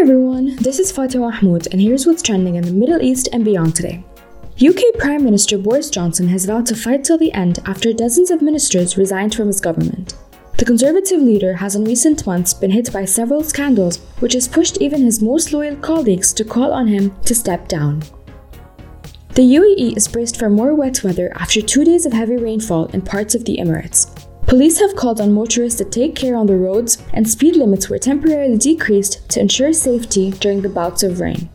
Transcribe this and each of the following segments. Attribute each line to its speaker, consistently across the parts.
Speaker 1: everyone, this is Fatima Mahmoud, and here's what's trending in the Middle East and beyond today. UK Prime Minister Boris Johnson has vowed to fight till the end after dozens of ministers resigned from his government. The Conservative leader has in recent months been hit by several scandals, which has pushed even his most loyal colleagues to call on him to step down. The UAE is braced for more wet weather after two days of heavy rainfall in parts of the Emirates. Police have called on motorists to take care on the roads, and speed limits were temporarily decreased to ensure safety during the bouts of rain.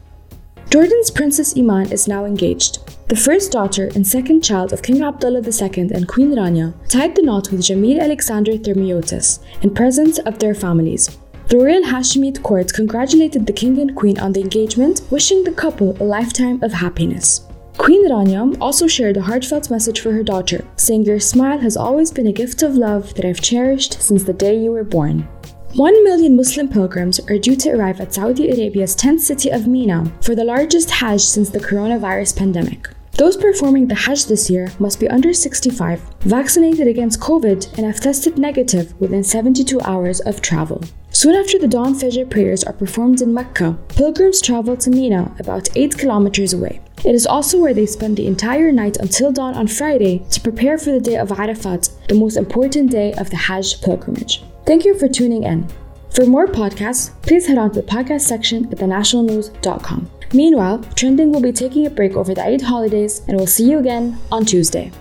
Speaker 1: Jordan's Princess Iman is now engaged. The first daughter and second child of King Abdullah II and Queen Rania tied the knot with Jameel Alexander Thermiotis in presence of their families. The Royal Hashemite court congratulated the king and queen on the engagement, wishing the couple a lifetime of happiness. Queen Rania also shared a heartfelt message for her daughter, saying, Your smile has always been a gift of love that I've cherished since the day you were born. One million Muslim pilgrims are due to arrive at Saudi Arabia's 10th city of Mina for the largest Hajj since the coronavirus pandemic. Those performing the Hajj this year must be under 65, vaccinated against COVID, and have tested negative within 72 hours of travel. Soon after the dawn Fajr prayers are performed in Mecca, pilgrims travel to Mina, about 8 kilometers away. It is also where they spend the entire night until dawn on Friday to prepare for the day of Arafat, the most important day of the Hajj pilgrimage. Thank you for tuning in. For more podcasts, please head on to the podcast section at thenationalnews.com. Meanwhile, Trending will be taking a break over the Eid holidays, and we'll see you again on Tuesday.